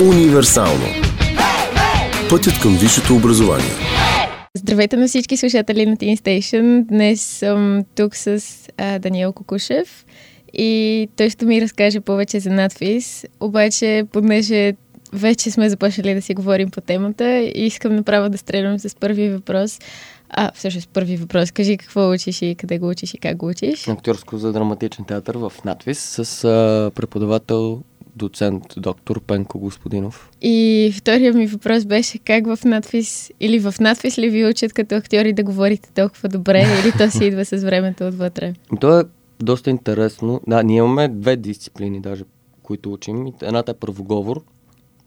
Универсално. Пътят към висшето образование. Здравейте на всички слушатели на Teen Station. Днес съм тук с а, Даниел Кокушев и той ще ми разкаже повече за надфис. Обаче, понеже вече сме започнали да си говорим по темата, искам направо да стрелям с първи въпрос. А, всъщност първи въпрос. Кажи какво учиш и къде го учиш и как го учиш? Актьорско за драматичен театър в надвис с а, преподавател доцент доктор Пенко Господинов. И втория ми въпрос беше как в надфис или в надфис ли ви учат като актьори да говорите толкова добре или то си идва с времето отвътре? То е доста интересно. Да, ние имаме две дисциплини даже, които учим. Едната е правоговор,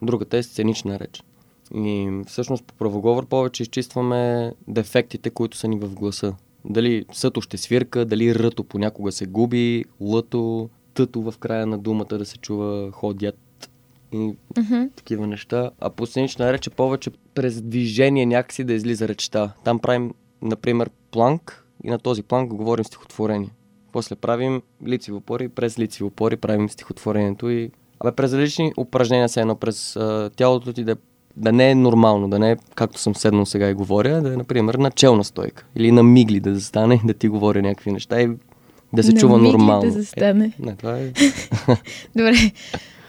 другата е сценична реч. И всъщност по правоговор повече изчистваме дефектите, които са ни в гласа. Дали съто ще свирка, дали ръто понякога се губи, лъто, тъто в края на думата да се чува ходят и Mm-hmm. такива неща. А по сценична реч е повече през движение някакси да излиза речта. Там правим, например, планк и на този планк говорим стихотворение. После правим лицеви опори, през лицеви опори правим стихотворението и Абе, през различни упражнения, се едно през а, тялото ти да, да не е нормално, да не е както съм седнал сега и говоря, да е, например, на челна стойка. Или на мигли да застане и да ти говоря някакви неща и да се На чува нормално. да застане. Е, не, това е... Добре.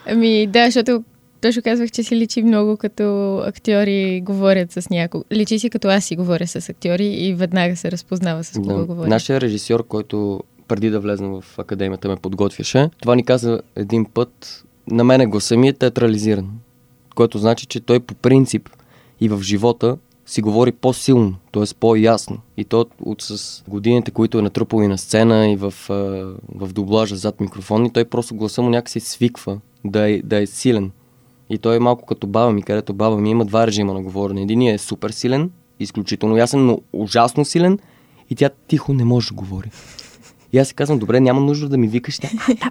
Ами да, защото точно казвах, че си личи много като актьори говорят с някого. Личи си като аз си говоря с актьори и веднага се разпознава с кого Да. говоря. Нашия режисьор, който преди да влезна в академията ме подготвяше, това ни каза един път, на мене гласа ми е театрализиран. Което значи, че той по принцип и в живота си говори по-силно, т.е. по-ясно. И то от, с годините, които е натрупал и на сцена, и в, в дублажа зад микрофон, и той просто гласа му някакси свиква да е, да е силен. И той е малко като баба ми, където баба ми има два режима на говорене. Единият е супер силен, изключително ясен, но ужасно силен и тя тихо не може да говори. И аз си казвам, добре, няма нужда да ми викаш. Тя, а, да,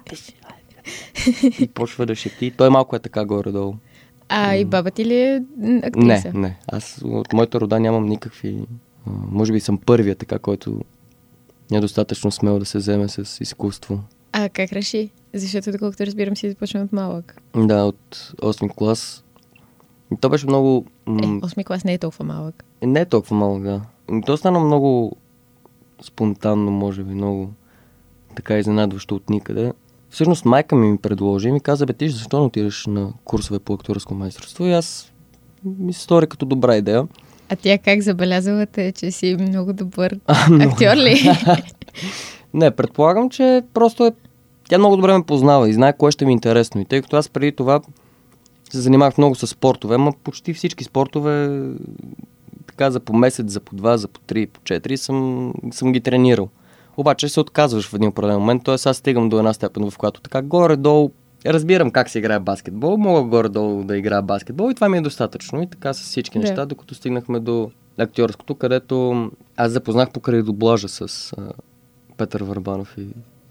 И почва да шепти. Той малко е така горе-долу. А и баба ти ли е м, Не, актриса? не. Аз от моята рода нямам никакви... Може би съм първия така, който е достатъчно смел да се вземе с изкуство. А как реши? Защото, доколкото разбирам, си започна от малък. Да, от 8 клас. И то беше много... Е, м- 8 клас не е толкова малък. Е, не е толкова малък, да. И То стана много спонтанно, може би, много така изненадващо от никъде. Всъщност майка ми ми предложи и ми каза, бе ти защо не отидеш на курсове по актьорско майсторство? И аз ми се стори като добра идея. А тя как забелязала те, че си много добър А, много. актьор ли? Не, предполагам, че просто е... Тя много добре ме познава и знае кое ще ми е интересно. И тъй като аз преди това се занимавах много с спортове, ама почти всички спортове така за по месец, за по два, за по три, по четири съм, съм ги тренирал. Обаче се отказваш в един определен момент, т.е. аз стигам до една степен, в която така горе-долу разбирам как се играе баскетбол, мога горе-долу да играя баскетбол и това ми е достатъчно. И така с всички Да. неща, докато стигнахме до актьорското, където аз запознах покрай дублажа с а, Петър Върбанов и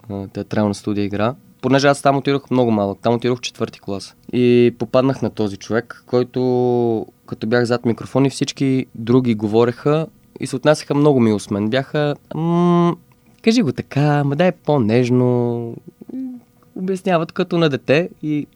а, театрална студия игра. Понеже аз там отидох много малък, там отидох в четвърти клас. И попаднах на този човек, който като бях зад микрофон и всички други говореха и се отнасяха много мило с мен. Бяха, м- кажи го така, ма дай по-нежно. Обясняват като на дете и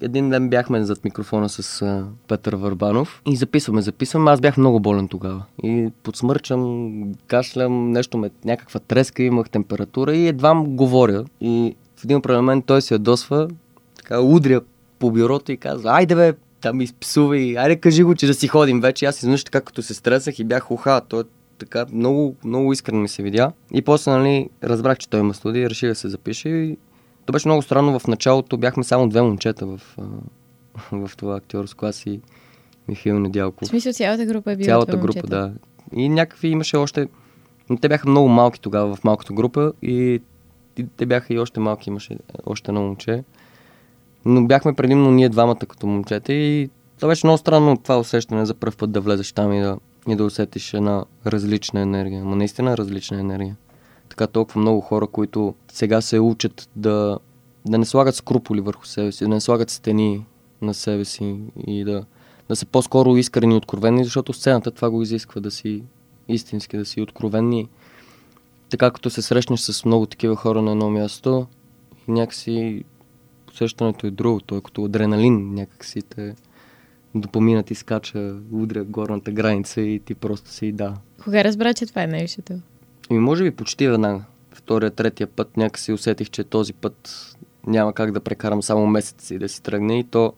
един ден бяхме зад микрофона с Петър Върбанов и записваме, записваме. Аз бях много болен тогава. И подсмърчам, кашлям, нещо ме, някаква треска, имах температура и едва говоря. И в един момент той се ядосва, така удря по бюрото и казва, айде бе, там изпсува и айде кажи го, че да си ходим вече. Аз изведнъж така като се стресах и бях уха, той е така много, много искрено ми се видя. И после, нали, разбрах, че той има студия, реших да се запише и то беше много странно. В началото бяхме само две момчета в, в това актьорско. Аз и Михаил В Недялков. смисъл цялата група е била Цялата група, момчета. да. И някакви имаше още... но Те бяха много малки тогава в малката група и и те бяха и още малки, имаше още едно момче. Но бяхме предимно ние двамата като момчета и това беше много странно това усещане за първ път да влезеш там и да, и да усетиш една различна енергия. Ама наистина различна енергия. Така толкова много хора, които сега се учат да, да не слагат скруполи върху себе си, да не слагат стени на себе си и да, да са по-скоро искрени и откровени, защото сцената това го изисква да си истински, да си откровени. Така като се срещнеш с много такива хора на едно място, някакси усещането е друго. Той е като адреналин някакси те допоминат и скача, удря горната граница и ти просто си да. Кога разбра, че това е най-висшето? И може би почти веднага. Втория, третия път някакси усетих, че този път няма как да прекарам само месец и да си тръгне и то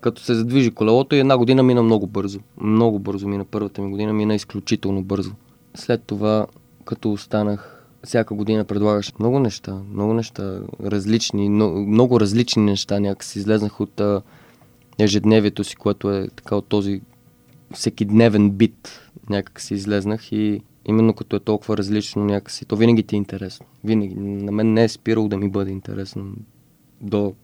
като се задвижи колелото и една година мина много бързо. Много бързо мина. Първата ми година мина изключително бързо. След това, като останах, всяка година предлагаш много неща, много неща, различни, много, много различни неща. Някакси излезнах от а, ежедневието си, което е така от този всекидневен бит. Някак си излезнах и именно като е толкова различно някакси, то винаги ти е интересно. Винаги. На мен не е спирало да ми бъде интересно до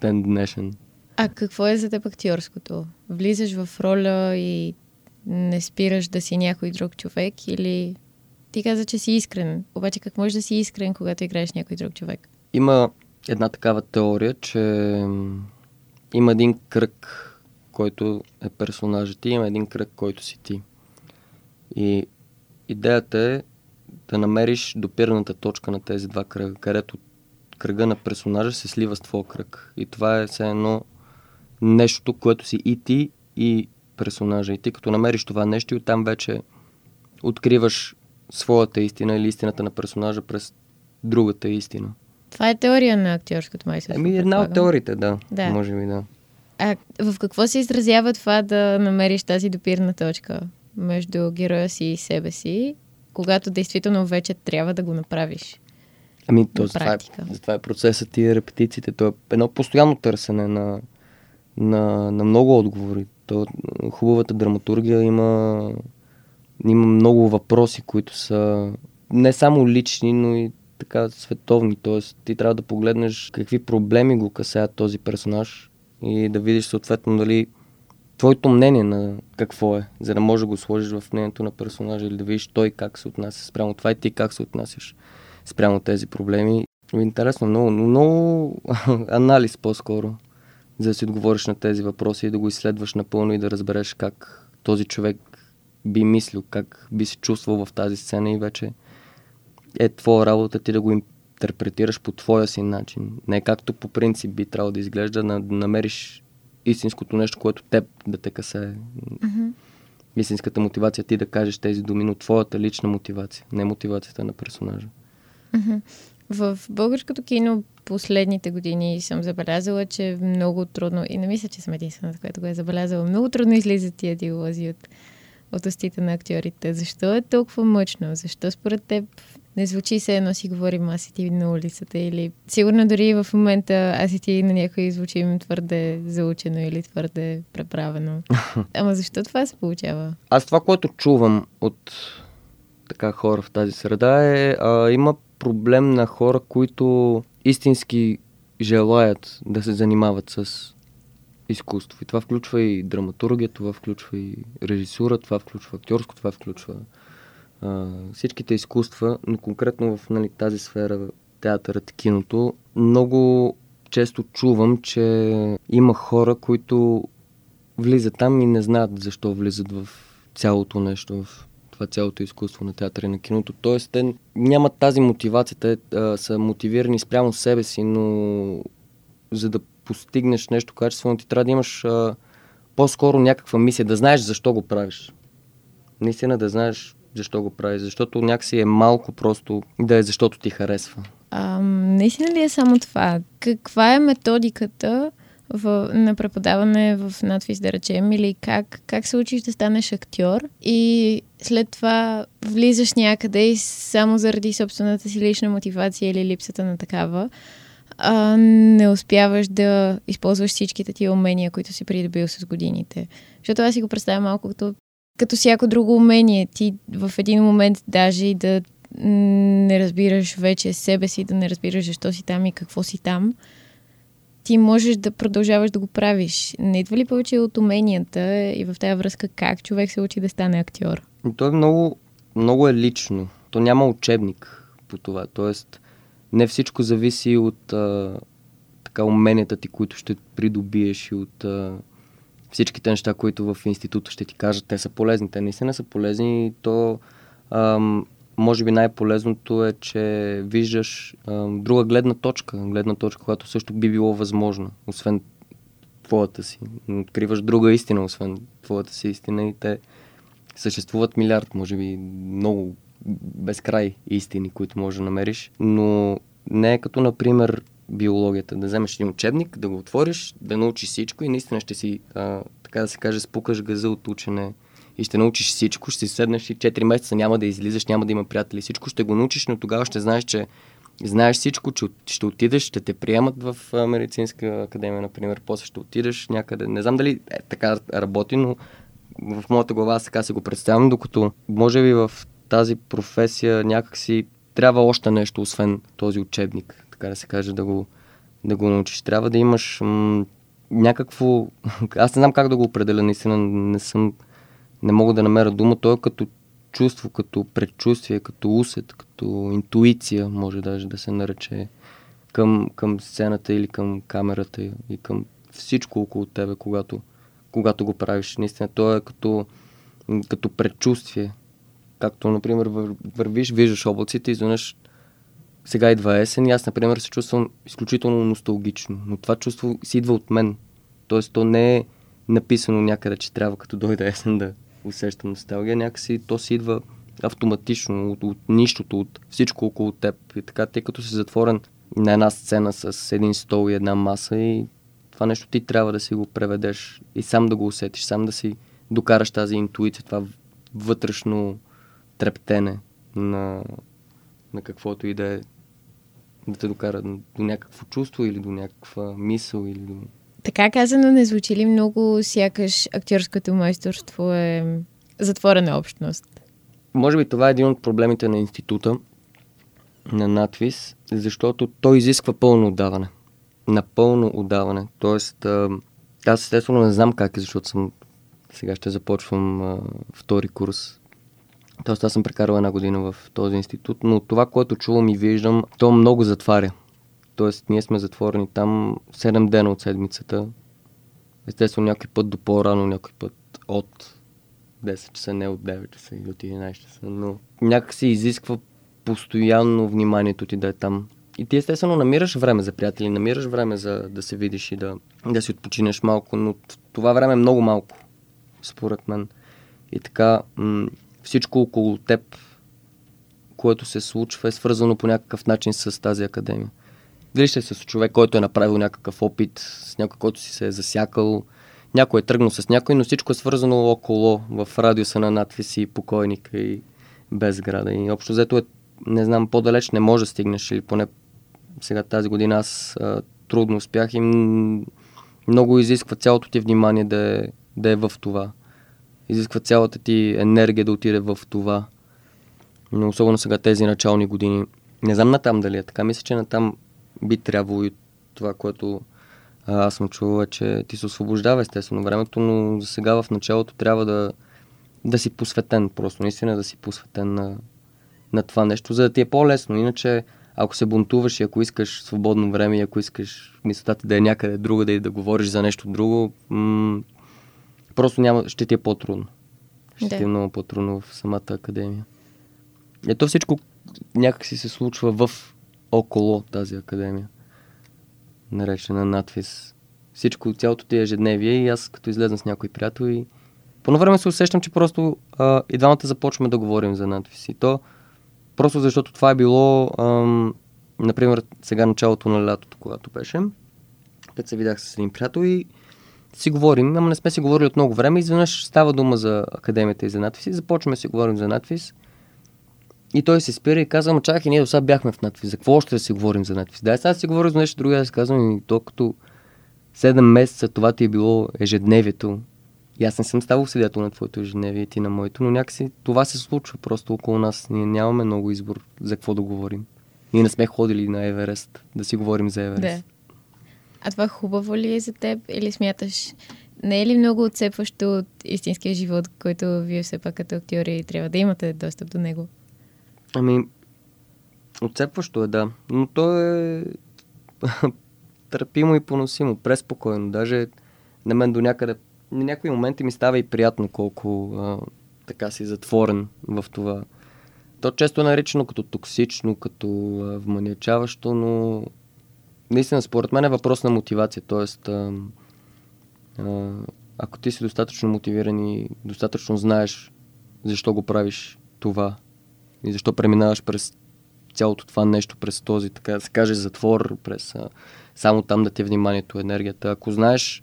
ден днешен. А какво е за теб актьорското? Влизаш в роля и не спираш да си някой друг човек или ти каза, че си искрен. Обаче как можеш да си искрен, когато играеш някой друг човек? Има една такава теория, че има един кръг, който е персонажът ти, има един кръг, който си ти. И идеята е да намериш допирната точка на тези два кръга, където кръга на персонажа се слива с твоя кръг. И това е все едно нещо, което си и ти, и персонажа. И ти като намериш това нещо и оттам вече откриваш своята истина или истината на персонажа през другата истина. Това е теория на актьорското майсторство. Еми, една от теориите, да. Да. Може би, да. А в какво се изразява това да намериш тази допирна точка между героя си и себе си, когато действително вече трябва да го направиш? Ами, то, това, е, практика. това е процесът и репетициите. То е едно постоянно търсене на, на, на много отговори. То, хубавата драматургия има, има много въпроси, които са не само лични, но и така световни. Тоест, ти трябва да погледнеш какви проблеми го касаят този персонаж и да видиш съответно дали твоето мнение на какво е, за да можеш да го сложиш в мнението на персонажа или да видиш той как се отнася спрямо това и ти как се отнасяш спрямо тези проблеми. Интересно, много, много анализ по-скоро, за да си отговориш на тези въпроси и да го изследваш напълно и да разбереш как този човек би мислил, как би се чувствал в тази сцена и вече е твоя работа ти да го интерпретираш по твоя си начин. Не както по принцип би трябвало да изглежда, да намериш истинското нещо, което теб да те касае. Мгм. Истинската мотивация ти да кажеш тези думи, но твоята лична мотивация, не мотивацията на персонажа. Мгм. В българското кино последните години съм забелязала, че е много трудно, и не мисля, че съм единствената, която го е забелязала, много трудно излизат тия диалози от, от устите на актьорите. Защо е толкова мъчно? Защо според теб не звучи се едно си говорим аз и ти на улицата или сигурно дори в момента аз и ти на някой звучим твърде заучено или твърде преправено. Ама защо това се получава? Аз това, което чувам от така хора в тази среда е, а, има проблем на хора, които истински желаят да се занимават с изкуство. И това включва и драматургия, това включва и режисура, това включва актьорско, това включва а, всичките изкуства, но конкретно в нали, тази сфера, театърът киното, много често чувам, че има хора, които влизат там и не знаят защо влизат в цялото нещо, в това цялото изкуство на театъра и на киното. Тоест, те нямат тази мотивация, те а, са мотивирани спрямо себе си, но за да постигнеш нещо качествено, ти трябва да имаш а, по-скоро някаква мисия, да знаеш защо го правиш. Наистина да знаеш защо го правиш, защото някакси е малко просто да е защото ти харесва. А, наистина ли е само това? Каква е методиката в, на преподаване в надвис, да речем, или как, как се учиш да станеш актьор и след това влизаш някъде и само заради собствената си лична мотивация или липсата на такава, а, не успяваш да използваш всичките ти умения, които си придобил с годините. Защото аз си го представя малко като, като всяко друго умение. Ти в един момент даже и да не разбираш вече себе си, да не разбираш защо си там и какво си там, ти можеш да продължаваш да го правиш. Не идва ли повече от уменията и в тази връзка как човек се учи да стане актьор? То е много, много е лично. То няма учебник по това. Тоест, не всичко зависи от а, така уменията ти, които ще придобиеш и от а, всичките неща, които в института ще ти кажат. Те са полезни. Те наистина са полезни и то ам, може би най-полезното е, че виждаш а, друга гледна точка, гледна точка, която също би било възможна, освен твоята си. Откриваш друга истина, освен твоята си истина и те съществуват милиард, може би много безкрай истини, които можеш да намериш, но не е като, например, биологията. Да вземеш един учебник, да го отвориш, да научиш всичко и наистина ще си, а, така да се каже, спукаш газа от учене и ще научиш всичко, ще си седнеш и 4 месеца няма да излизаш, няма да има приятели, всичко ще го научиш, но тогава ще знаеш, че знаеш всичко, че ще отидеш, ще те приемат в медицинска академия, например, после ще отидеш някъде. Не знам дали е, така работи, но в моята глава аз така си го представям, докато може би в тази професия някакси трябва още нещо, освен този учебник, така да се каже, да го, да го научиш. Трябва да имаш м- някакво... Аз не знам как да го определя, наистина не съм... Не мога да намеря дума. То е като чувство, като предчувствие, като усет, като интуиция, може даже да се нарече към, към сцената или към камерата и към всичко около тебе, когато, когато го правиш. Наистина, то е като, като предчувствие. Както, например, вървиш, виждаш облаците, изведнъж сега идва есен и аз, например, се чувствам изключително носталгично. Но това чувство си идва от мен. Тоест, то не е написано някъде, че трябва като дойде есен да усещам носталгия. Някакси то си идва автоматично от, от нищото, от всичко около теб. И така, тъй като си затворен на една сцена с един стол и една маса и това нещо ти трябва да си го преведеш и сам да го усетиш, сам да си докараш тази интуиция, това вътрешно трептене на, на каквото и да е да те докара до някакво чувство или до някаква мисъл или до... Така казано не звучи ли много, сякаш актьорското майсторство е затворена общност? Може би това е един от проблемите на института, на надвис, защото той изисква пълно отдаване. Напълно отдаване. Тоест, аз естествено не знам как е, защото съм сега ще започвам а, втори курс Тоест аз съм прекарал една година в този институт, но това, което чувам и виждам, то много затваря. Тоест ние сме затворени там 7 дена от седмицата. Естествено някой път до по-рано, някой път от 10 часа, не от 9 часа или от 11 часа, но някак се изисква постоянно вниманието ти да е там. И ти естествено намираш време за приятели, намираш време за да се видиш и да, да си отпочинеш малко, но това време е много малко, според мен. И така, м- всичко около теб, което се случва, е свързано по някакъв начин с тази академия. Дали ще е с човек, който е направил някакъв опит, с някой, който си се е засякал, някой е тръгнал с някой, но всичко е свързано около, в радиуса на надписи, покойника и без града. И общо взето е, не знам, по-далеч не може да стигнеш, или поне сега тази година аз а, трудно успях и много изисква цялото ти внимание да е, да е в това изисква цялата ти енергия да отиде в това. Но особено сега тези начални години. Не знам натам дали е така. Мисля, че натам би трябвало и това, което а, аз съм чувал, е, че ти се освобождава естествено времето, но за сега в началото трябва да, да си посветен, просто наистина да си посветен на, на това нещо, за да ти е по-лесно. Иначе, ако се бунтуваш и ако искаш свободно време и ако искаш мисълта ти да е някъде друга, да и да говориш за нещо друго, м- просто няма, ще ти е по-трудно. Ще да. ти е много по-трудно в самата академия. Ето всичко някак си се случва в около тази академия. Наречена надвис. Всичко, цялото ти е ежедневие и аз като излезна с някой приятел и по време се усещам, че просто а, и двамата започваме да говорим за надвис. И то просто защото това е било, ам, например, сега началото на лятото, когато беше. Пет се видях с един приятел и си говорим, ама не сме си говорили от много време. Изведнъж става дума за академията и за надпис и започваме да си говорим за надпис. И той се спира и казва, ама чакай, ние до сега бяхме в надпис. За какво още да си говорим за надпис? Да, сега си говорим за нещо друго, аз казвам, и то като 7 месеца това ти е било ежедневието. И аз не съм ставал свидетел на твоето ежедневие, ти на моето, но някакси това се случва просто около нас. Ние нямаме много избор за какво да говорим. Ние не сме ходили на Еверест да си говорим за Еверест. Да. А това хубаво ли е за теб или смяташ, не е ли много отцепващо от истинския живот, който вие все пак като актьори трябва да имате достъп до него? Ами, отцепващо е, да. Но то е търпимо и поносимо, преспокойно. Даже на мен до някъде, на някои моменти ми става и приятно колко а, така си затворен в това то често е наричано като токсично, като а, вманячаващо, но наистина според мен е въпрос на мотивация. Тоест, а, а, ако ти си достатъчно мотивиран и достатъчно знаеш защо го правиш това и защо преминаваш през цялото това нещо, през този, така да се каже, затвор, през а, само там да ти е вниманието, енергията. Ако знаеш,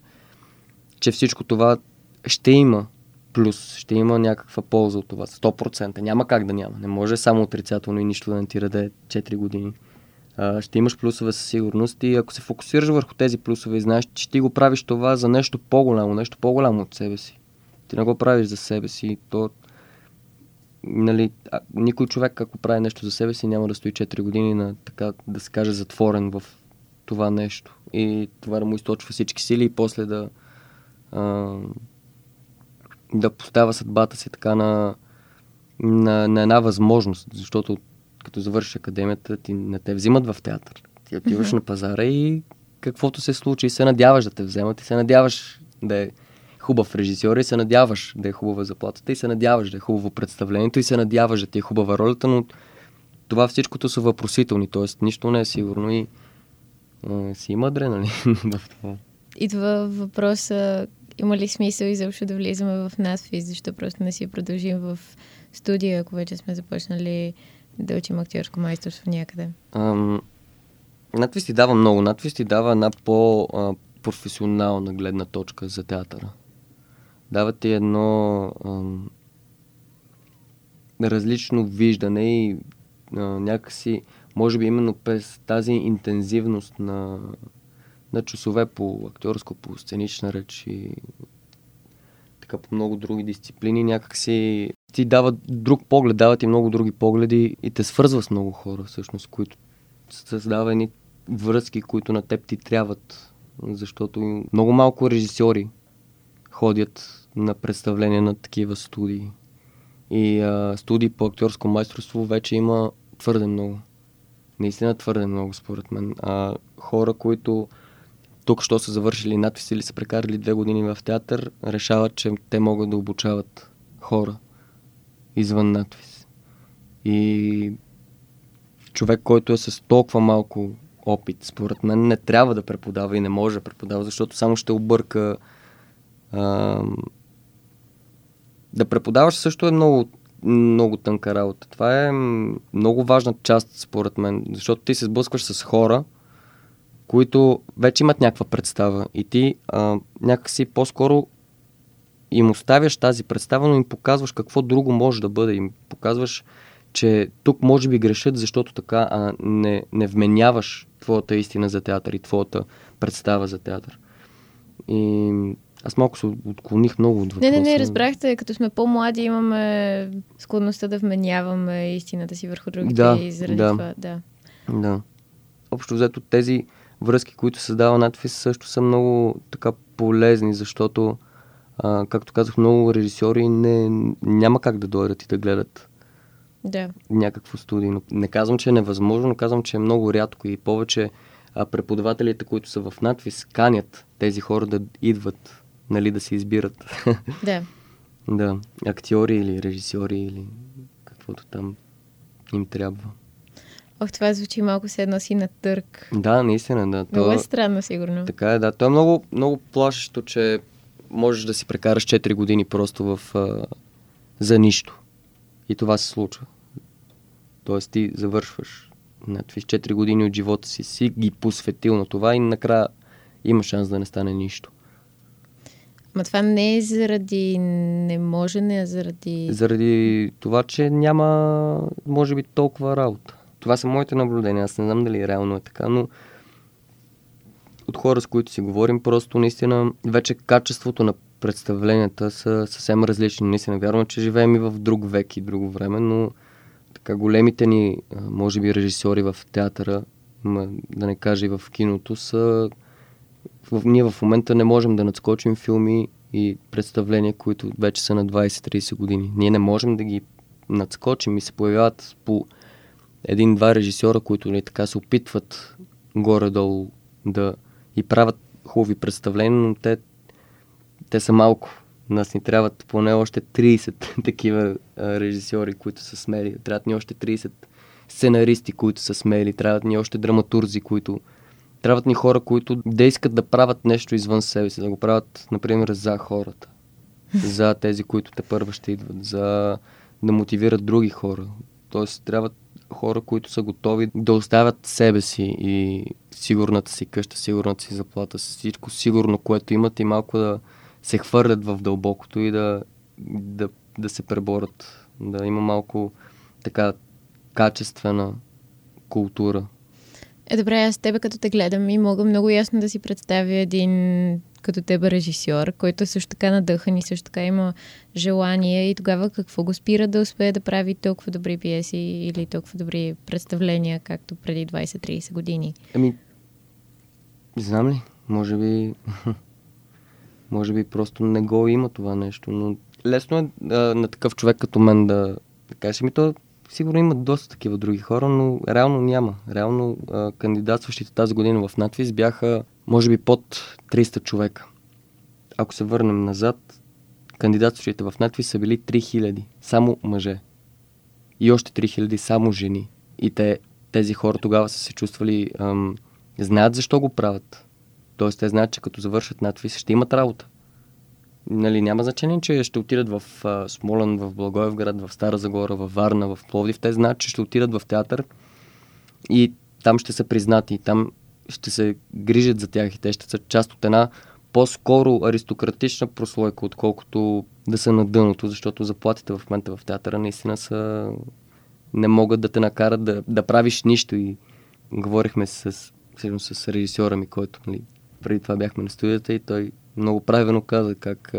че всичко това ще има плюс, ще има някаква полза от това, 100%, няма как да няма. Не може само отрицателно и нищо да не ти раде 4 години. Ще имаш плюсове със сигурност и ако се фокусираш върху тези плюсове и знаеш, че ти го правиш това за нещо по-голямо, нещо по-голямо от себе си. Ти не го правиш за себе си, то нали, никой човек, ако прави нещо за себе си, няма да стои 4 години на, така да се каже, затворен в това нещо. И това да му източва всички сили и после да а, да поставя съдбата си така на, на, на една възможност, защото като завършиш академията, ти не те взимат в театър. Ти отиваш mm-hmm. на пазара и каквото се случи, се надяваш да те вземат и се надяваш да е хубав режисьор и се надяваш да е хубава заплатата и се надяваш да е хубаво представлението и се надяваш да ти е хубава ролята, но това всичкото са въпросителни, т.е. нищо не е сигурно и а, си има адреналин в това. Идва въпроса, има ли смисъл изобщо да влизаме в надфиз, защо просто не си продължим в студия, ако вече сме започнали да учим актьорско майсторство някъде? Ам, ти дава много. Надвис ти дава една по-професионална гледна точка за театъра. Дава ти едно ам, различно виждане и а, някакси, може би именно през тази интензивност на, на часове по актьорско, по сценична реч и така по много други дисциплини, някакси ти дава друг поглед, дава ти много други погледи и те свързва с много хора, всъщност, които създава едни връзки, които на теб ти трябват, защото много малко режисьори ходят на представления на такива студии. И а, студии по актьорско майсторство вече има твърде много. Наистина твърде много, според мен. А, хора, които тук, що са завършили надпис или са прекарали две години в театър, решават, че те могат да обучават хора извън надпис. И човек, който е с толкова малко опит, според мен не трябва да преподава и не може да преподава, защото само ще обърка. А, да преподаваш също е много, много тънка работа. Това е много важна част, според мен, защото ти се сблъскваш с хора, които вече имат някаква представа и ти а, някакси по-скоро им оставяш тази представа, но им показваш какво друго може да бъде. Им показваш, че тук може би грешат, защото така а не, не вменяваш твоята истина за театър и твоята представа за театър. И аз малко се отклоних много от въпроса. Не, не, не, разбрахте, като сме по-млади имаме склонността да вменяваме истината си върху другите да, и заради да. това, да. Да. Общо взето тези връзки, които създава надпис, също са много така полезни, защото, а, както казах, много режисьори не, няма как да дойдат и да гледат да. някакво студио. Не казвам, че е невъзможно, но казвам, че е много рядко и повече а, преподавателите, които са в надпис, канят тези хора да идват, нали, да се избират. Да. да, актьори или режисьори или каквото там им трябва. Ох, това звучи малко се едно си на търк. Да, наистина, да. Много е странно, сигурно. Така е, да. То е много, много плашещо, че можеш да си прекараш 4 години просто в, а, за нищо. И това се случва. Тоест ти завършваш надвис 4 години от живота си, си ги посветил на това и накрая има шанс да не стане нищо. Ма това не е заради неможене, а заради... Заради това, че няма, може би, толкова работа. Това са моите наблюдения. Аз не знам дали реално е така, но от хора, с които си говорим, просто наистина вече качеството на представленията са съвсем различни. Наистина вярвам, че живеем и в друг век и друго време, но така големите ни, може би, режисьори в театъра, да не кажа и в киното, са... Ние в момента не можем да надскочим филми и представления, които вече са на 20-30 години. Ние не можем да ги надскочим и се появяват по един-два режисьора, които не така се опитват горе-долу да и правят хубави представления, но те, те са малко. Нас ни трябват поне още 30 такива а, режисьори, които са смели. Трябват ни още 30 сценаристи, които са смели. Трябват ни още драматурзи, които... Трябват ни хора, които да искат да правят нещо извън себе си, да го правят, например, за хората. За тези, които те първа ще идват. За да мотивират други хора. Тоест, трябват хора, които са готови да оставят себе си и сигурната си къща, сигурната си заплата, всичко сигурно, което имат и малко да се хвърлят в дълбокото и да, да, да се преборят. Да има малко така качествена култура. Е, добре, аз тебе като те гледам и мога много ясно да си представя един като тебе режисьор, който също така надъхан и също така има желание и тогава какво го спира да успее да прави толкова добри пиеси или толкова добри представления, както преди 20-30 години? Ами, знам ли, може би, може би просто не го има това нещо, но лесно е а, на такъв човек като мен да, да каже, ми то сигурно има доста такива други хора, но реално няма. Реално а, кандидатстващите тази година в надвис бяха може би под 300 човека. Ако се върнем назад, кандидатстващите в надвис са били 3000, само мъже. И още 3000 само жени. И те, тези хора тогава са се чувствали, ам, знаят защо го правят. Тоест те знаят, че като завършат надвис ще имат работа нали, няма значение, че ще отидат в а, Смолен, в Благоевград, в Стара Загора, в Варна, в Пловдив. Те знаят, че ще отидат в театър и там ще са признати, там ще се грижат за тях и те ще са част от една по-скоро аристократична прослойка, отколкото да са на дъното, защото заплатите в момента в театъра наистина са... не могат да те накарат да, да правиш нищо. И говорихме с, всъщност с режисьора ми, който нали, преди това бяхме на студията и той много правилно каза как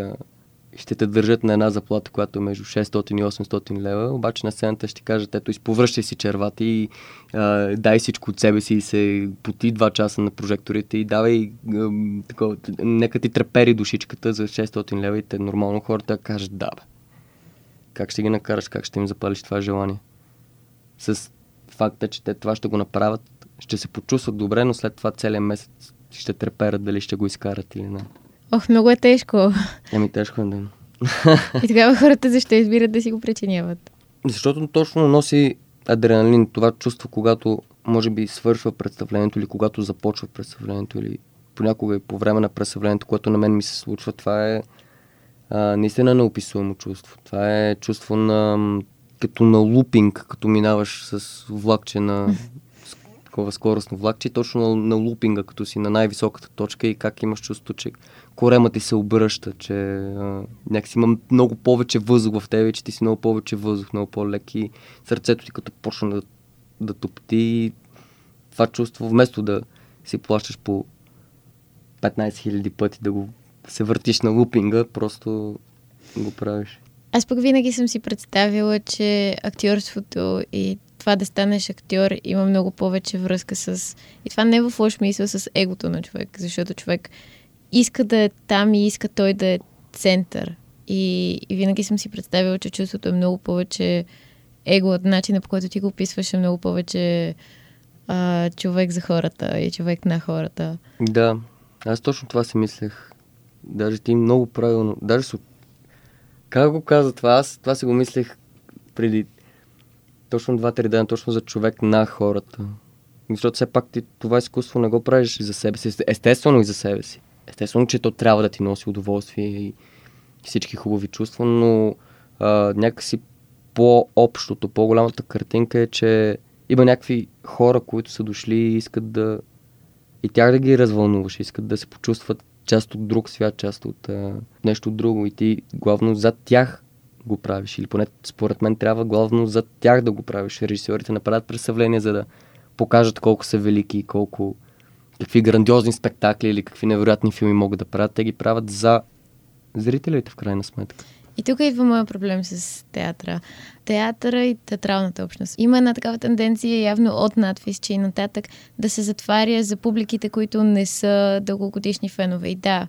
ще те държат на една заплата, която е между 600 и 800 лева, обаче на сцената ще кажат, ето, изповръщай си червата и а, дай всичко от себе си и се поти два часа на прожекторите и давай а, такова, нека ти трепери душичката за 600 лева и те нормално хората кажат да, бе. Как ще ги накараш, как ще им запалиш това желание? С факта, че те това ще го направят, ще се почувстват добре, но след това целият месец ще треперят дали ще го изкарат или не. Ох, много е тежко. Еми, тежко е, да. И тогава хората защо избират да си го причиняват? Защото точно носи адреналин, това чувство, когато може би свършва представлението или когато започва представлението или понякога и по време на представлението, което на мен ми се случва, това е а, наистина неописуемо чувство. Това е чувство на като на лупинг, като минаваш с влакче на такова скоростно влакче, точно на, на лупинга, като си на най-високата точка и как имаш чувство, че корема ти се обръща, че а, някакси има много повече въздух в тебе, че ти си много повече въздух, много по-лек и сърцето ти като почна да, да топти това чувство, вместо да си плащаш по 15 000 пъти да го се въртиш на лупинга, просто го правиш. Аз пък винаги съм си представила, че актьорството и това да станеш актьор има много повече връзка с... И това не е в лош мисъл с егото на човек, защото човек иска да е там и иска той да е център. И, и винаги съм си представила, че чувството е много повече его начина по който ти го описваш е много повече а, човек за хората и човек на хората. Да, аз точно това си мислех. Даже ти много правилно. Даже с... Как го каза това? Аз това си го мислех преди точно два-три дена, точно за човек на хората. Защото все пак ти това изкуство не го правиш за себе си. Естествено и за себе си. Естествено, че то трябва да ти носи удоволствие и всички хубави чувства, но а, някакси по-общото, по-голямата картинка е, че има някакви хора, които са дошли и искат да и тях да ги развълнуваш, искат да се почувстват част от друг свят, част от а, нещо друго и ти главно зад тях го правиш. Или поне според мен трябва главно зад тях да го правиш. Режисьорите направят представление, за да покажат колко са велики и колко какви грандиозни спектакли или какви невероятни филми могат да правят, те ги правят за зрителите в крайна сметка. И тук идва моят проблем с театъра. Театъра и театралната общност. Има една такава тенденция, явно от надвис, че и нататък, да се затваря за публиките, които не са дългогодишни фенове. И да,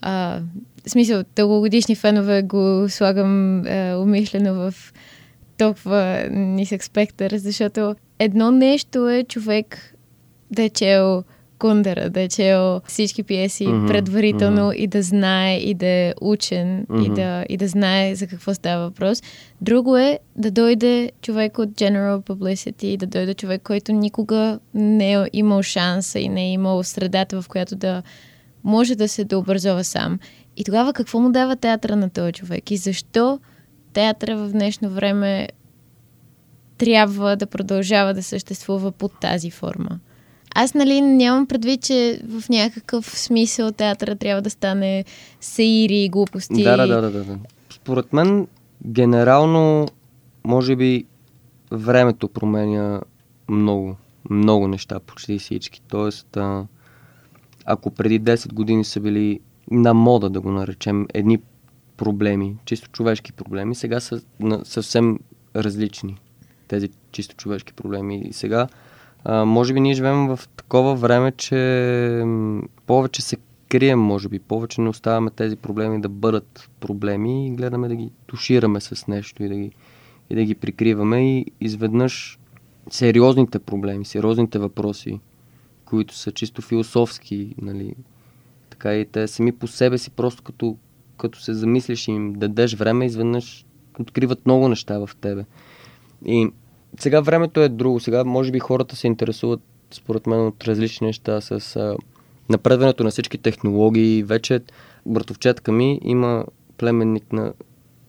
а, в смисъл, дългогодишни фенове го слагам а, умишлено в толкова нисък спектър, защото едно нещо е човек да е чел Кундера, да е чел всички пиеси mm-hmm, предварително mm-hmm. и да знае и да е учен mm-hmm. и, да, и да знае за какво става въпрос. Друго е да дойде човек от General Publicity, да дойде човек, който никога не е имал шанса и не е имал средата, в която да може да се дообразова сам. И тогава какво му дава театъра на този човек? И защо театъра в днешно време трябва да продължава да съществува под тази форма? Аз, нали, нямам предвид, че в някакъв смисъл театъра трябва да стане саири и глупости. Да, да, да, да, да. Според мен, генерално, може би, времето променя много, много неща, почти всички. Тоест, а, ако преди 10 години са били на мода, да го наречем, едни проблеми, чисто човешки проблеми, сега са съвсем различни тези чисто човешки проблеми. И сега може би ние живеем в такова време, че повече се крием, може би, повече не оставяме тези проблеми да бъдат проблеми и гледаме да ги тушираме с нещо и да ги, и да ги прикриваме и изведнъж сериозните проблеми, сериозните въпроси, които са чисто философски, нали, така и те сами по себе си, просто като, като се замислиш и им дадеш време, изведнъж откриват много неща в тебе. И сега времето е друго. Сега може би хората се интересуват, според мен, от различни неща с а, напредването на всички технологии. Вече братовчетка ми има племенник на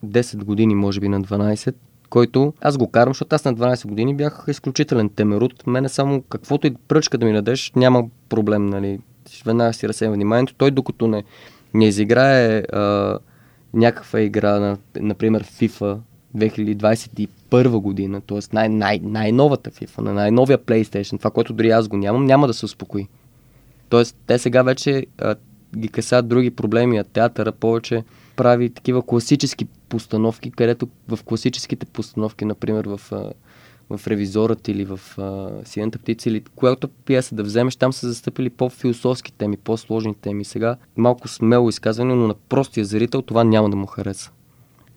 10 години, може би на 12, който аз го карам, защото аз на 12 години бях изключителен темерут. Мене само каквото и пръчка да ми дадеш, няма проблем, нали. Веднага си разсея вниманието. Той докато не, не изиграе а, някаква игра, на, например FIFA 2021 година, т.е. Най- най- най-новата FIFA, на най-новия PlayStation, това, което дори аз го нямам, няма да се успокои. Тоест, те сега вече а, ги касат други проблеми, а театъра повече прави такива класически постановки, където в класическите постановки, например в, а, в Ревизорът или в а, Сиената птица или която пиеса да вземеш, там са застъпили по-философски теми, по-сложни теми. Сега малко смело изказване, но на простия зрител това няма да му хареса.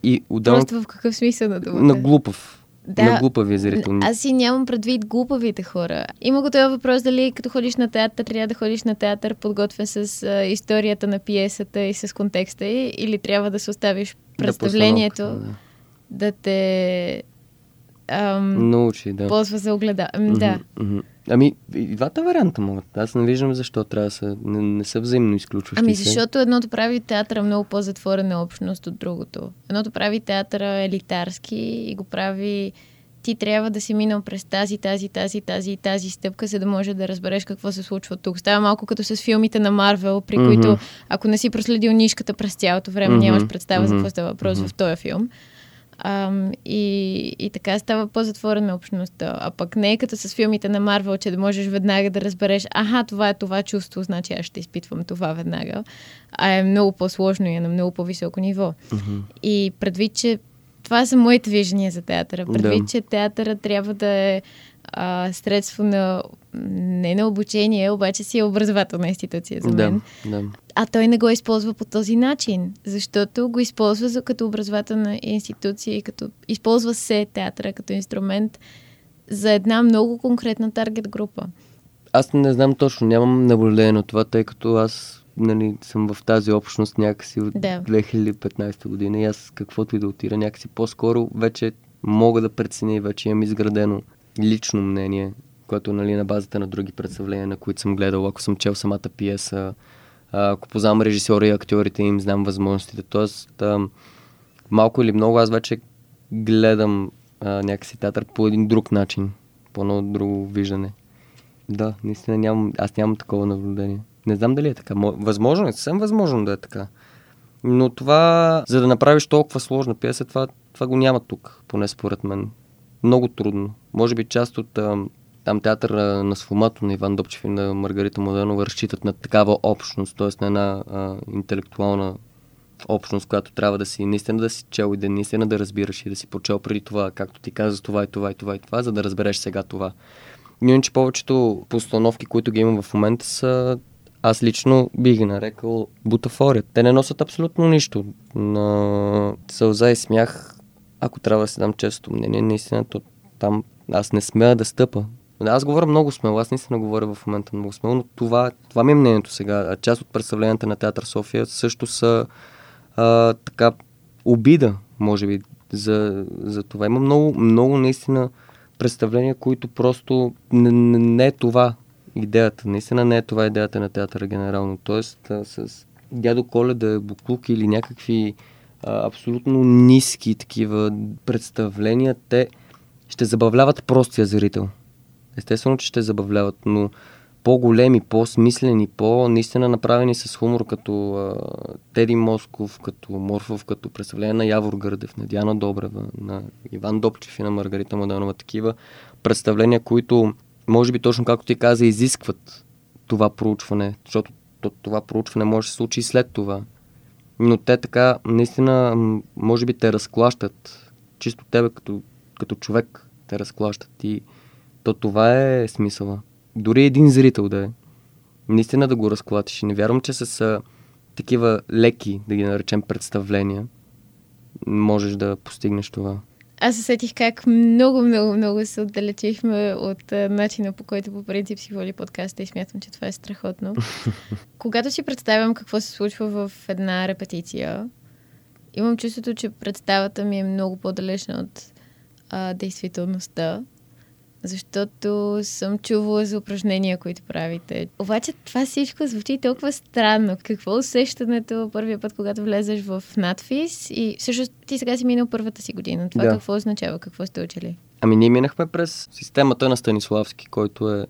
И отделно... Просто в какъв смисъл на думата? На глупав. Да, на глупави зрител. Аз си нямам предвид глупавите хора. Има го този въпрос дали като ходиш на театър, трябва да ходиш на театър подготвен с а, историята на пиесата и с контекста й, или трябва да се оставиш представлението да, да те ам, научи, да. ползва за огледа. Mm-hmm, да. Mm-hmm. Ами, и двата варианта могат. Аз не виждам защо трябва да са, не, не са взаимно изключващи Ами, защото едното прави театъра много по-затворена общност от другото. Едното прави театъра елитарски и го прави ти трябва да си минал през тази, тази, тази, тази и тази стъпка, за да може да разбереш какво се случва тук. Става малко като с филмите на Марвел, при mm-hmm. които ако не си проследил нишката през цялото време, mm-hmm. нямаш представа mm-hmm. за какво става въпрос mm-hmm. в този филм. Ам, и, и така става по-затворена общността. А пък не е като с филмите на Марвел, че да можеш веднага да разбереш, аха, това е това чувство, значи аз ще изпитвам това веднага. А е много по-сложно и е на много по-високо ниво. Mm-hmm. И предвид, че това са моите виждания за театъра. Предвид, да. че театъра трябва да е а, средство на не на обучение, обаче си е образователна институция за мен. Да, да. А той не го използва по този начин, защото го използва за, като образователна институция и като използва се театъра като инструмент за една много конкретна таргет група. Аз не знам точно, нямам наблюдение на това, тъй като аз нали, съм в тази общност някакси от да. 2015 година и аз каквото и да отира някакси по-скоро вече мога да преценя и вече имам изградено лично мнение, което нали, на базата на други представления, на които съм гледал, ако съм чел самата пиеса, ако познавам режисьора и актьорите им, знам възможностите. Тоест, малко или много аз вече гледам а, някакси театър по един друг начин, по едно друго виждане. Да, наистина нямам, аз нямам такова наблюдение. Не знам дали е така. Възможно е, съвсем възможно да е така. Но това, за да направиш толкова сложна пиеса, това, това го няма тук, поне според мен много трудно. Може би част от там театър на Сфомато, на Иван Добчев и на Маргарита Моденова разчитат на такава общност, т.е. на една а, интелектуална общност, която трябва да си наистина да си чел и да наистина да разбираш и да си почел преди това, както ти каза, това и това и това и това, за да разбереш сега това. Иначе повечето постановки, които ги имам в момента са аз лично бих ги нарекал бутафория. Те не носят абсолютно нищо. На сълза и смях ако трябва да си дам често мнение, наистина то, там аз не смея да стъпа. Аз говоря много смело, аз наистина говоря в момента много смело, но това, това ми е мнението сега. Част от представленията на Театър София също са а, така обида, може би, за, за това. Има много, много наистина представления, които просто не, не, не е това идеята. Наистина не е това идеята на театъра генерално. Тоест а, с дядо Коледа, буклук или някакви а, абсолютно ниски такива представления, те ще забавляват простия зрител. Естествено, че ще забавляват, но по-големи, по-смислени, по-наистина направени с хумор, като а, Теди Москов, като Морфов, като представление на Явор Гърдев, на Диана Добрева, на Иван Добчев и на Маргарита Маданова. Такива представления, които, може би точно както ти каза, изискват това проучване, защото това проучване може да се случи и след това. Но те така, наистина, може би те разклащат. Чисто тебе като, като човек те разклащат. И то това е смисъла дори един зрител да е, наистина да го разклатиш. Не вярвам, че с такива леки, да ги наречем, представления, можеш да постигнеш това. Аз усетих как много, много, много се отдалечихме от а, начина по който по принцип си воли подкаста и смятам, че това е страхотно. Когато си представям какво се случва в една репетиция, имам чувството, че представата ми е много по-далечна от а, действителността защото съм чувала за упражнения, които правите. Обаче това всичко звучи толкова странно. Какво усещането първия път, когато влезеш в надфис и всъщност ти сега си минал първата си година. Това да. какво означава? Какво сте учили? Ами ние минахме през системата на Станиславски, който е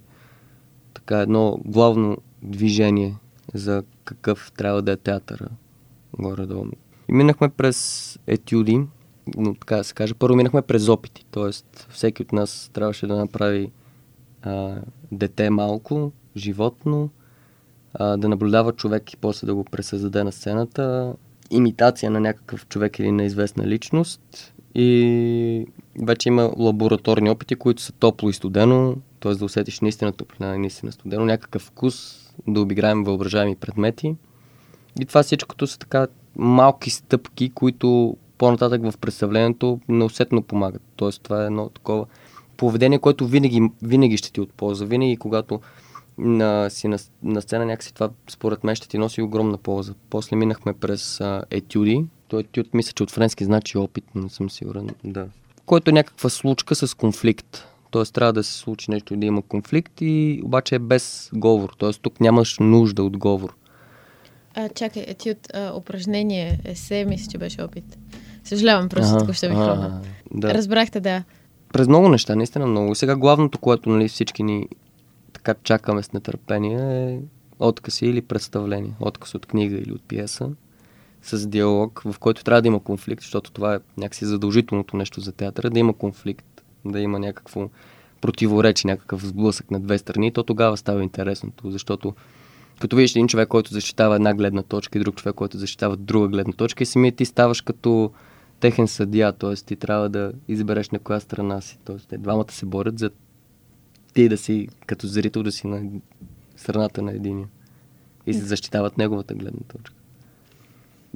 така едно главно движение за какъв трябва да е театъра горе-долу. И минахме през етюди, но така да се каже, първо минахме през опити. Тоест, всеки от нас трябваше да направи а, дете малко, животно, а, да наблюдава човек и после да го пресъздаде на сцената, имитация на някакъв човек или на известна личност и вече има лабораторни опити, които са топло и студено, т.е. да усетиш наистина топлина и наистина студено, някакъв вкус, да обиграем въображаеми предмети. И това всичкото са така малки стъпки, които по-нататък в представлението неусетно помагат. Тоест това е едно такова поведение, което винаги, винаги ще ти отползва. Винаги, когато на, си на, на сцена някакси това според мен ще ти носи огромна полза. После минахме през а, етюди. То етюд мисля, че от френски значи опит, не съм сигурен. Да. Който е някаква случка с конфликт. Тоест трябва да се случи нещо и да има конфликт и обаче е без говор. Тоест тук нямаш нужда от говор. А, чакай, етюд, а, упражнение, есе, мисля, че беше опит. Съжалявам, просто тук ще ми хрумна. Да. Разбрахте, да. През много неща, наистина много. Сега главното, което нали, всички ни така чакаме с нетърпение е отказ или представление. Отказ от книга или от пиеса с диалог, в който трябва да има конфликт, защото това е някакси задължителното нещо за театъра, да има конфликт, да има някакво противоречие, някакъв сблъсък на две страни, то тогава става интересното, защото като видиш един човек, който защитава една гледна точка и друг човек, който защитава друга гледна точка и самият ти ставаш като техен съдия, т.е. ти трябва да избереш на коя страна си. Т.е. те двамата се борят за ти да си, като зрител, да си на страната на единия. И се защитават неговата гледна точка.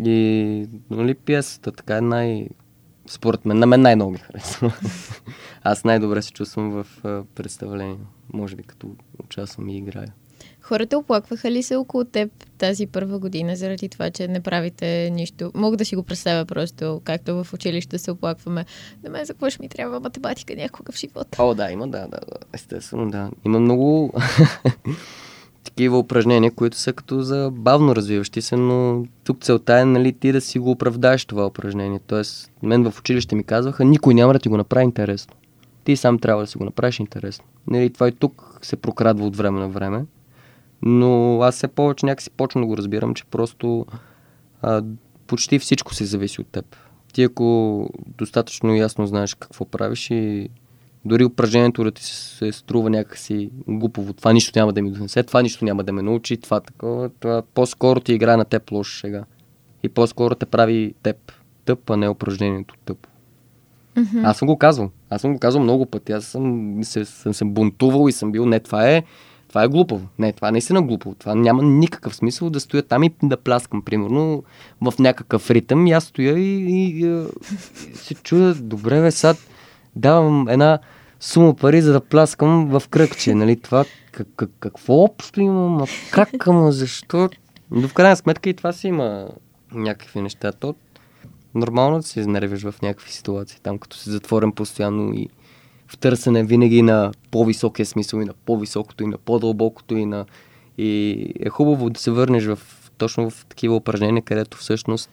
И, нали, пиесата така е най... Според мен, на мен най-много ми харесва. Аз най-добре се чувствам в представление. Може би като участвам и играя. Хората оплакваха ли се около теб тази първа година, заради това, че не правите нищо? Мога да си го представя просто, както в училище се оплакваме. На мен за какво ще ми трябва математика някога в живота? О, да, има, да, да, да. Естествено, да. Има много такива упражнения, които са като за бавно развиващи се, но тук целта е нали, ти да си го оправдаеш това упражнение. Тоест, мен в училище ми казваха, никой няма да ти го направи интересно. Ти сам трябва да си го направиш интересно. Нали, това и тук се прокрадва от време на време. Но аз все повече някакси почвам да го разбирам, че просто а, почти всичко се зависи от теб. Ти ако достатъчно ясно знаеш какво правиш и дори упражнението да ти се струва някакси глупово, това нищо няма да ми донесе, това нищо няма да ме научи, това такова, това по-скоро ти играе на теб лоша шега. И по-скоро те прави теб тъп, а не упражнението тъпо. Mm-hmm. Аз съм го казвал. Аз съм го казвал много пъти. Аз съм се, съм се бунтувал и съм бил, не, това е това е глупаво. Не, това е наистина глупаво. Това няма никакъв смисъл да стоя там и да пляскам, примерно, в някакъв ритъм. И аз стоя и, и, и, и се чудя, добре, бе, сега давам една сума пари, за да пляскам в кръгче. Нали? Това как, как, какво общо има, ма как, ама защо? Но в крайна сметка и това си има някакви неща. То нормално да се изнервиш в някакви ситуации, там като си затворен постоянно и в търсене винаги на по-високия смисъл и на по-високото и на по-дълбокото и на... И е хубаво да се върнеш в, точно в такива упражнения, където всъщност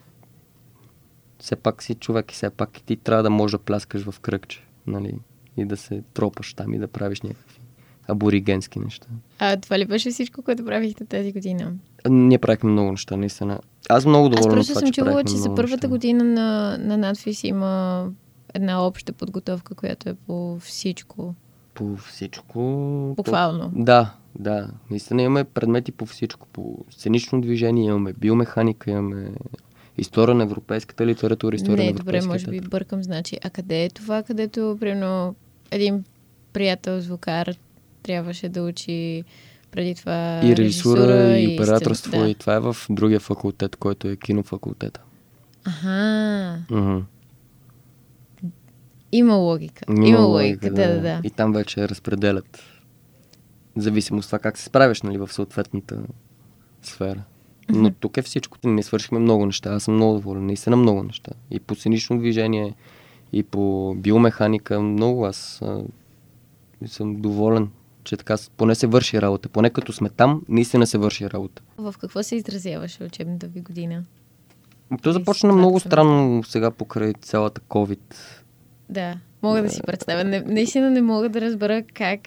все пак си човек и все пак и ти трябва да можеш да пляскаш в кръгче, нали? И да се тропаш там и да правиш някакви аборигенски неща. А това ли беше всичко, което правихте тази година? Ние правихме много неща, наистина. Аз много доволен Аз просто съм чувала, че за първата неща. година на, на надфис има една обща подготовка, която е по всичко. По всичко. Буквално. По... Да, да. Наистина имаме предмети по всичко. По сценично движение имаме биомеханика, имаме история на европейската литература, история Не, на европейската добре, може би бъркам, значи. А къде е това, където, примерно, един приятел звукар трябваше да учи преди това и режисура, и, и операторство, да. и това е в другия факултет, който е кинофакултета. Ага. Uh-huh. Има логика. Има, Има логика, да, да, да. И там вече разпределят. Зависимост от това как се справяш, нали, в съответната сфера. Но тук е всичко. Ние свършихме много неща. Аз съм много доволен. Наистина много неща. И по сценично движение, и по биомеханика. Много аз а, съм доволен че така поне се върши работа. Поне като сме там, наистина се върши работа. В какво се изразяваше учебната ви година? То започна много странно сега покрай цялата COVID. Да, мога да си представя. Не, наистина не мога да разбера как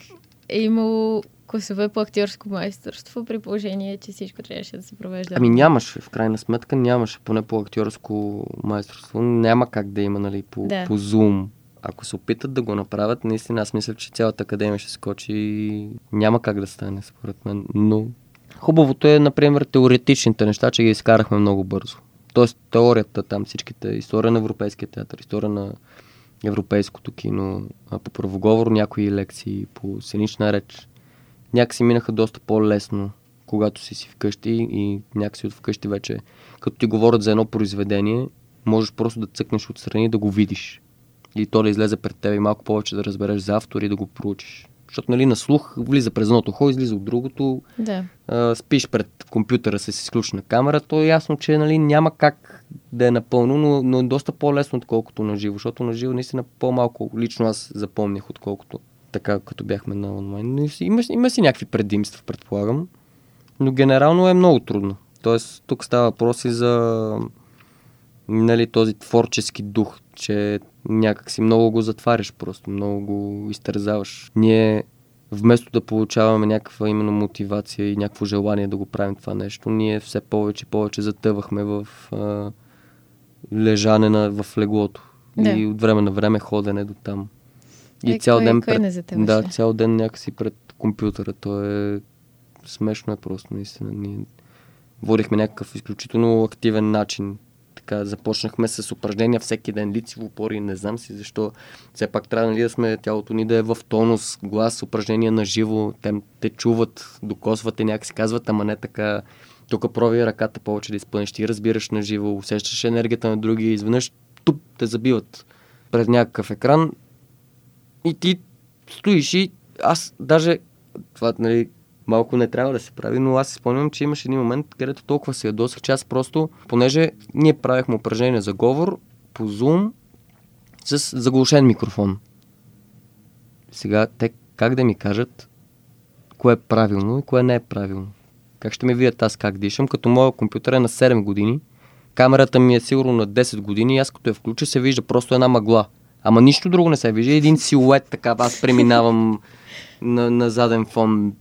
е имало класове по актьорско майсторство, при положение, че всичко трябваше да се провежда. Ами нямаше, в крайна сметка нямаше, поне по актьорско майсторство. Няма как да има, нали, по, да. по Zoom ако се опитат да го направят, наистина аз мисля, че цялата академия ще скочи и няма как да стане, според мен. Но хубавото е, например, теоретичните неща, че ги изкарахме много бързо. Тоест теорията там, всичките, история на европейския театър, история на европейското кино, а по правоговор някои лекции, по сценична реч, някакси минаха доста по-лесно, когато си си вкъщи и някакси от вкъщи вече, като ти говорят за едно произведение, можеш просто да цъкнеш отстрани и да го видиш и то да излезе пред теб и малко повече да разбереш за автор и да го проучиш. Защото нали, на слух влиза през едното хо, излиза от другото, да. а, спиш пред компютъра с изключена камера, то е ясно, че нали, няма как да е напълно, но, но е доста по-лесно, отколкото на живо, защото на живо наистина по-малко лично аз запомних, отколкото така, като бяхме на онлайн. Но има, има си някакви предимства, предполагам, но генерално е много трудно. Тоест, тук става въпроси за нали, този творчески дух, че някак си много го затваряш просто, много го изтързаваш. Ние вместо да получаваме някаква именно мотивация и някакво желание да го правим това нещо, ние все повече и повече затъвахме в а, лежане на, в леглото. Да. И от време на време ходене до там. И е, цял кой, ден кой пред, да, цял ден някакси пред компютъра. То е смешно е просто, наистина. Ние водихме някакъв изключително активен начин така започнахме с упражнения всеки ден, лицево опори, не знам си защо. Все пак трябва нали, да сме тялото ни да е в тонус, глас, упражнения на живо, те, те чуват, докосвате някакси, казват, ама не така. Тук прови ръката повече да изпълниш, ти разбираш на живо, усещаш енергията на други, изведнъж туп те забиват пред някакъв екран и ти стоиш и аз даже това, нали, малко не трябва да се прави, но аз си спомням, че имаше един момент, където толкова се ядосах, че аз просто, понеже ние правихме упражнение за говор по Zoom с заглушен микрофон. Сега те как да ми кажат кое е правилно и кое не е правилно. Как ще ми видят аз как дишам, като моят компютър е на 7 години, камерата ми е сигурно на 10 години и аз като я включа се вижда просто една мъгла. Ама нищо друго не се вижда, един силует така, аз преминавам на, на заден фон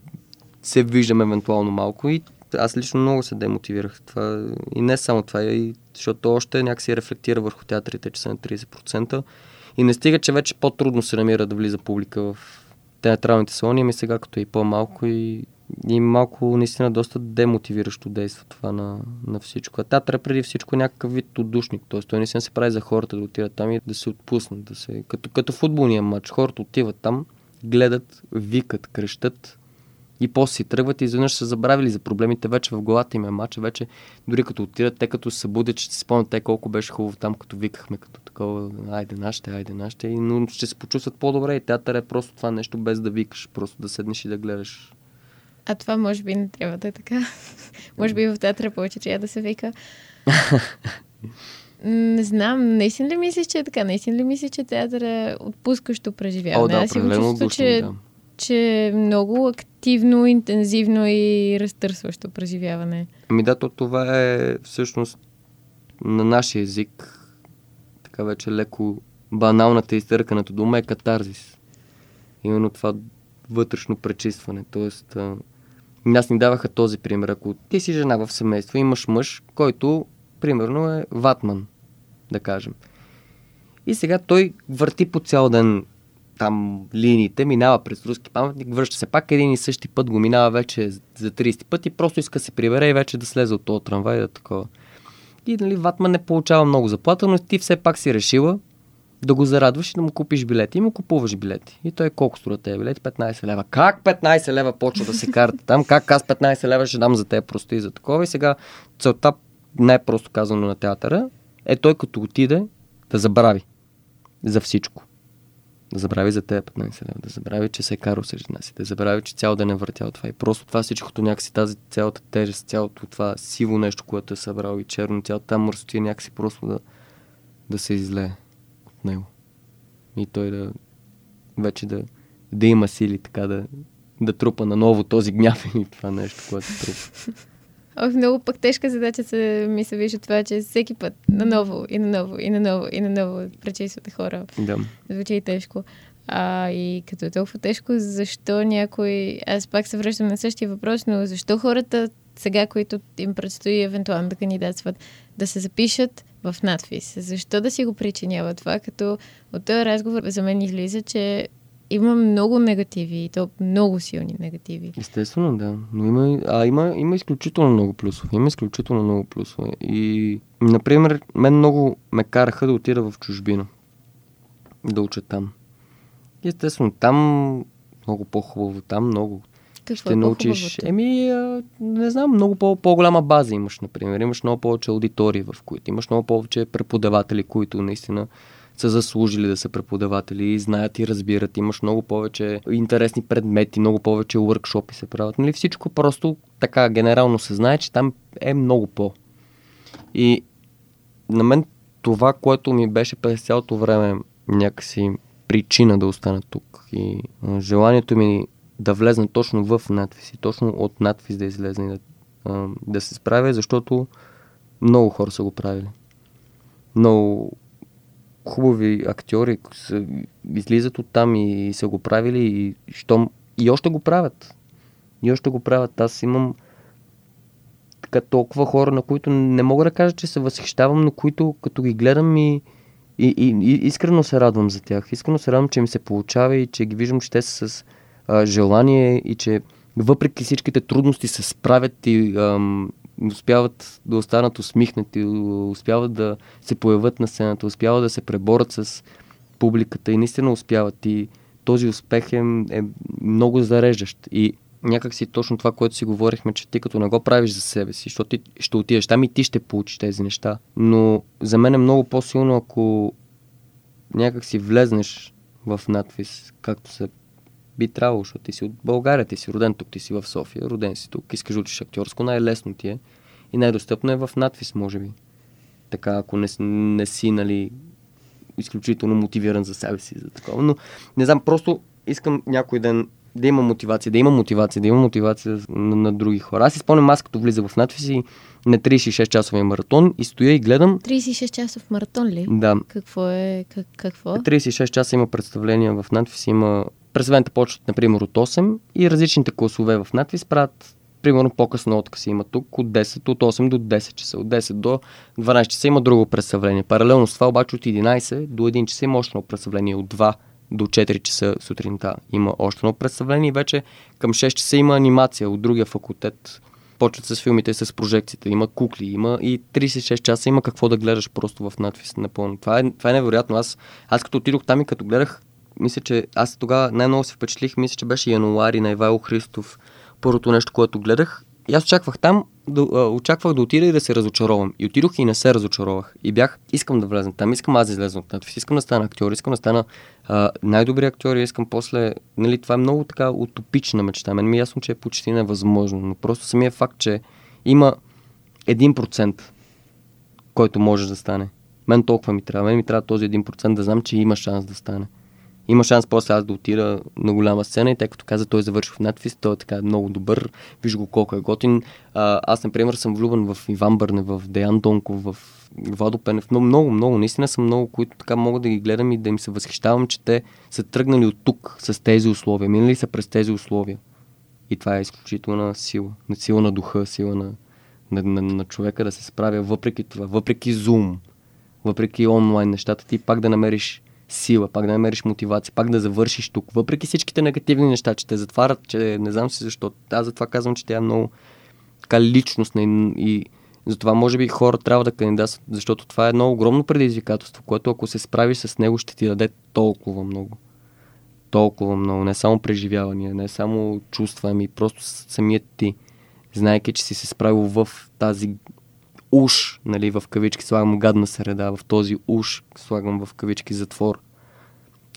се виждам евентуално малко и аз лично много се демотивирах. Това, и не само това, и, защото още някакси рефлектира върху театрите, че са на 30%. И не стига, че вече по-трудно се намира да влиза публика в театралните салони, ами сега като е и по-малко и, и малко наистина доста демотивиращо действа това на, на всичко. А театър е преди всичко някакъв вид отдушник, т.е. той наистина се прави за хората да отидат там и да се отпуснат, да се, като, като футболния матч. Хората отиват там, гледат, викат, крещат, И после си тръгват и изведнъж са забравили за проблемите вече в главата им е мача, вече дори като отидат, те като се събудят, ще си спомнят те колко беше хубаво там, като викахме, като такова, айде нашите, айде нашите, и, но ще се почувстват по-добре и театър е просто това нещо без да викаш, просто да седнеш и да гледаш. А това може би не трябва да е така. може би в театъра повече трябва да се вика. Не знам, наистина ли мислиш, че е така? Наистина ли мислиш, че театър е отпускащо преживяване? О, да, Аз си го чувствам, че, да. Че много активно, интензивно и разтърсващо преживяване. Ами да, то това е всъщност на нашия език, така вече леко баналната изтърканата дума е катарзис. Именно това вътрешно пречистване. Тоест, а, нас ни даваха този пример. Ако ти си жена в семейство, имаш мъж, който, примерно, е ватман, да кажем. И сега той върти по цял ден там линиите, минава през руски паметник, връща се пак един и същи път, го минава вече за 30 пъти, просто иска да се прибере и вече да слезе от този трамвай да такова. И нали, Ватман не получава много заплата, но ти все пак си решила да го зарадваш и да му купиш билети. И му купуваш билети. И той колко струва тези билети? 15 лева. Как 15 лева почва да се карта там? Как аз 15 лева ще дам за те просто и за такова? И сега целта, най-просто казано на театъра, е той като отиде да забрави за всичко. Да забрави за тези 15 лева, да забрави, че се е карал с жена си, да забрави, че цял ден е въртял това. И просто това всичкото някакси, тази цялата тежест, цялото това сиво нещо, което е събрал и черно, цялата там мърсотия някакси просто да, да се излее от него. И той да вече да, да има сили така да, да трупа наново този гняв и това нещо, което трупа. Ох, много пък тежка задача се ми се вижда това, че всеки път наново и наново и наново и наново пречиствате хора. Да. Звучи тежко. А, и като е толкова тежко, защо някой... Аз пак се връщам на същия въпрос, но защо хората сега, които им предстои евентуално да кандидатстват, да се запишат в надфис? Защо да си го причинява това, като от този разговор за мен излиза, че има много негативи, и то много силни негативи. Естествено, да. Но има, а, има, има изключително много плюсове. Има изключително много плюсове. И, например, мен много ме караха да отида в чужбина. Да уча там. Естествено, там много по-хубаво. Там много Какво ще е научиш. Еми, а, не знам, много по- по-голяма база имаш, например. Имаш много повече аудитории, в които имаш много повече преподаватели, които наистина са заслужили да са преподаватели знаят и разбират. Имаш много повече интересни предмети, много повече workshopи се правят. Нали? Всичко просто така генерално се знае, че там е много по. И на мен това, което ми беше през цялото време някакси причина да остана тук и желанието ми да влезна точно в надвис и точно от надвис да излезна и да, да се справя, защото много хора са го правили. Много хубави актьори са, излизат от там и, са го правили и, щом, и още го правят. И още го правят. Аз имам така толкова хора, на които не мога да кажа, че се възхищавам, но които като ги гледам и, и, и, и искрено се радвам за тях. Искрено се радвам, че им се получава и че ги виждам, че те са с а, желание и че въпреки всичките трудности се справят и ам, успяват да останат усмихнати, успяват да се появят на сцената, успяват да се преборят с публиката и наистина успяват. И този успех е, е много зареждащ. И някак си точно това, което си говорихме, че ти като не го правиш за себе си, защото ти ще отидеш там и ти ще получиш тези неща. Но за мен е много по-силно, ако някак си влезнеш в надвис, както се би трябвало, защото ти си от България, ти си роден тук, ти си в София, роден си тук, искаш учиш актьорско, най-лесно ти е и най-достъпно е в надвис, може би. Така, ако не, не си, нали, изключително мотивиран за себе си, за такова. Но, не знам, просто искам някой ден да има мотивация, да има мотивация, да има мотивация на, на други хора. Аз си спомням, аз като влиза в надвис и на 36-часовия маратон и стоя и гледам. 36 часов маратон ли? Да, Какво е? Как, какво? 36 часа има представления в надвис, има представленията почват, например, от 8 и различните класове в надвис правят примерно по-късно отказ има тук от 10, от 8 до 10 часа. От 10 до 12 часа има друго представление. Паралелно с това обаче от 11 до 1 часа има още едно представление. От 2 до 4 часа сутринта има още едно представление и вече към 6 часа има анимация от другия факултет. Почват с филмите с прожекциите. Има кукли, има и 36 часа има какво да гледаш просто в надвис напълно. Това е, това е невероятно. Аз, аз като отидох там и като гледах, мисля, че аз тогава най-много се впечатлих, мисля, че беше януари на Ивайло Христов първото нещо, което гледах. И аз очаквах там, да, очаквах да отида и да се разочаровам. И отидох и не се разочаровах. И бях, искам да влезна там, искам аз да излезна от надпис, искам да стана актьор, искам да стана а, най-добрият актьор и искам после, нали, това е много така утопична мечта. Мен ми е ясно, че е почти невъзможно, но просто самия факт, че има 1%, който може да стане. Мен толкова ми трябва. Мен ми трябва този 1% да знам, че има шанс да стане. Има шанс после аз да отида на голяма сцена и тъй като каза, той завърши в надпис, той е така много добър, виж го колко е готин. А, аз, например, съм влюбен в Иван Бърне, в Деян Донков, в Владо Пенев. Много, много, много. Наистина съм много, които така мога да ги гледам и да им се възхищавам, че те са тръгнали от тук с тези условия, минали са през тези условия. И това е изключителна сила. Сила на духа, сила на, на, на, на човека да се справя въпреки това, въпреки Zoom, въпреки онлайн нещата, ти пак да намериш сила, пак да намериш мотивация, пак да завършиш тук. Въпреки всичките негативни неща, че те затварят, че не знам си защо. Аз затова казвам, че тя е много така личностна и, и затова може би хора трябва да кандидатстват, защото това е едно огромно предизвикателство, което ако се справиш с него, ще ти даде толкова много. Толкова много. Не само преживявания, не само чувства, ами просто самият ти. Знайки, че си се справил в тази уж, нали, в кавички слагам гадна среда, в този уж слагам в кавички затвор.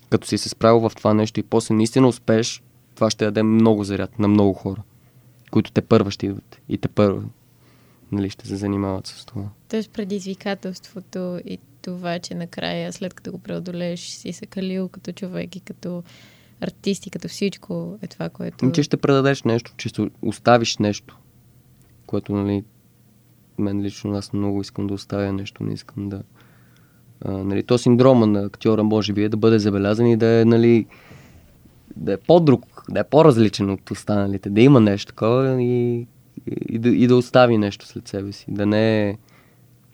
Като си се справил в това нещо и после наистина успееш, това ще даде много заряд на много хора, които те първа ще идват и те първа нали, ще се занимават с това. Тоест предизвикателството и това, че накрая, след като го преодолееш, си се калил като човек и като артист и като всичко е това, което... Че ще предадеш нещо, че ще оставиш нещо, което, нали, мен лично аз много искам да оставя нещо, не искам да... А, нали, то синдрома на актьора може би е да бъде забелязан и да е, нали, да е по-друг, да е по-различен от останалите, да има нещо такова и, и, да, и да остави нещо след себе си, да не е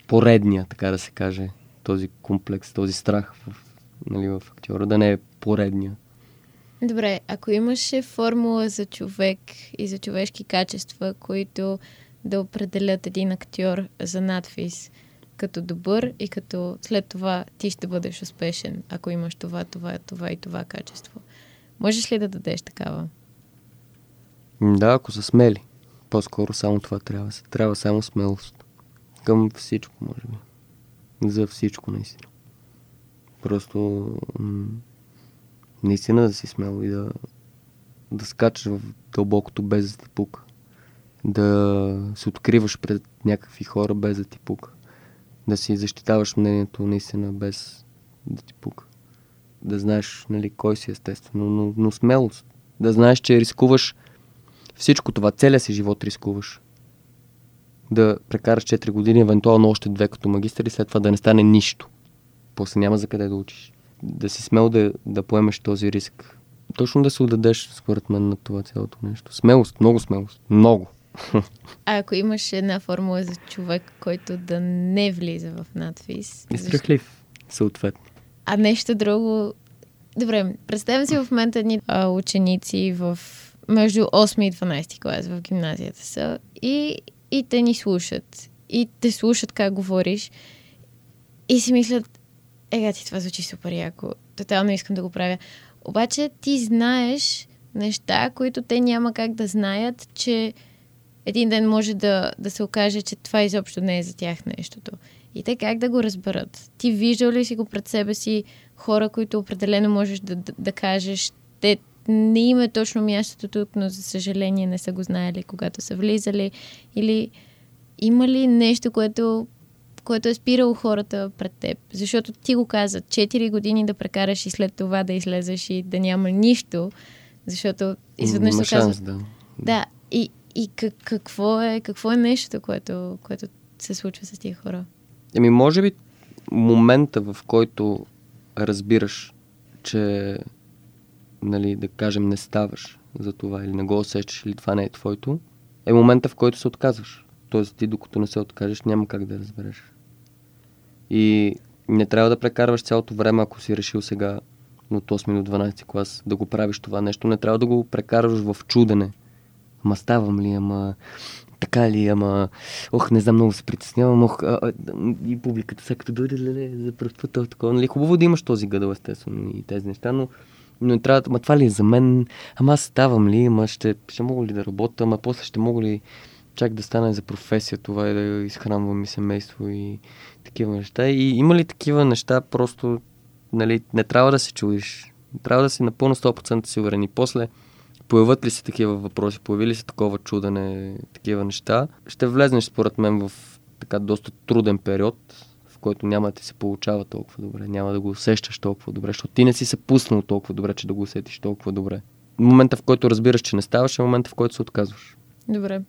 поредния, така да се каже, този комплекс, този страх в, нали, в актьора, да не е поредния. Добре, ако имаше формула за човек и за човешки качества, които да определят един актьор за надфис като добър и като след това ти ще бъдеш успешен, ако имаш това, това, това и това качество. Можеш ли да дадеш такава? Да, ако са смели. По-скоро само това трябва. Трябва само смелост. Към всичко, може би. За всичко, наистина. Просто наистина да си смел и да, да скачаш в дълбокото без да пука да се откриваш пред някакви хора без да ти пука. Да си защитаваш мнението наистина без да ти пука. Да знаеш нали, кой си естествено, но, но смелост. Да знаеш, че рискуваш всичко това, целият си живот рискуваш. Да прекараш 4 години, евентуално още две като магистър и след това да не стане нищо. После няма за къде да учиш. Да си смел да, да поемеш този риск. Точно да се отдадеш, според мен, на това цялото нещо. Смелост, много смелост. Много. А ако имаш една формула за човек, който да не влиза в надфис? И страхлив, съответно. А нещо друго... Добре, представям си в момента едни а, ученици в между 8 и 12 клас в гимназията са и, и те ни слушат. И те слушат как говориш и си мислят, ега ти това звучи супер яко, тотално искам да го правя. Обаче ти знаеш неща, които те няма как да знаят, че един ден може да, да се окаже, че това изобщо не е за тях нещото. И те как да го разберат? Ти виждал ли си го пред себе си хора, които определено можеш да, да, да кажеш, те не има точно мястото тук, но за съжаление не са го знаели, когато са влизали? Или има ли нещо, което, което е спирало хората пред теб? Защото ти го каза, 4 години да прекараш и след това да излезеш и да няма нищо, защото изведнъж се казва... Да. да, и, и как, какво, е, какво е нещото, което, което се случва с тия хора? Еми, може би момента, в който разбираш, че, нали, да кажем, не ставаш за това или не го усещаш или това не е твоето, е момента, в който се отказваш. Тоест ти докато не се откажеш, няма как да разбереш. И не трябва да прекарваш цялото време, ако си решил сега от 8 до 12 клас да го правиш това нещо, не трябва да го прекарваш в чудене ама ставам ли, ама така ли, ама ох, не знам, много се притеснявам, ох, а, и публиката сега като дойде, леле, за първ път, такова, нали, хубаво да имаш този гъдъл, естествено, и тези неща, но Но трябва, ма това ли е за мен, ама аз ставам ли, ама ще, ще мога ли да работя, ама после ще мога ли чак да стане за професия това и да изхранвам ми семейство и такива неща. И има ли такива неща, просто нали, не трябва да се чудиш. Трябва да си напълно 100% сигурен. И после появят ли се такива въпроси, появи ли се такова чудене, такива неща, ще влезнеш според мен в така доста труден период, в който няма да ти се получава толкова добре, няма да го усещаш толкова добре, защото ти не си се пуснал толкова добре, че да го усетиш толкова добре. Момента, в който разбираш, че не ставаш, е момента, в който се отказваш. Добре.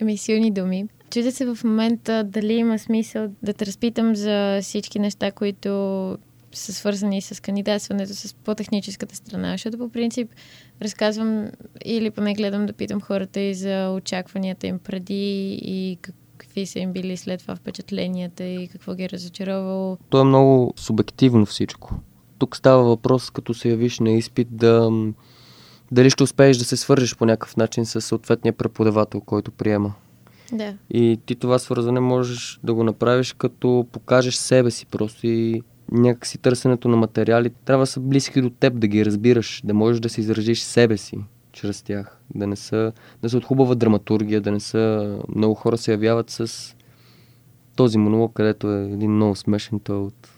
Еми, силни думи. Чудя се в момента дали има смисъл да те разпитам за всички неща, които са свързани с кандидатстването, с по-техническата страна, защото по принцип разказвам или поне гледам да питам хората и за очакванията им преди и какви са им били след това впечатленията и какво ги е разочаровало. То е много субективно всичко. Тук става въпрос, като се явиш на изпит, да дали ще успееш да се свържеш по някакъв начин с съответния преподавател, който приема. Да. И ти това свързане можеш да го направиш, като покажеш себе си просто и някакси търсенето на материали трябва да са близки до теб, да ги разбираш, да можеш да се изразиш себе си чрез тях, да не са, да са от хубава драматургия, да не са, много хора се явяват с този монолог, където е един много смешен той от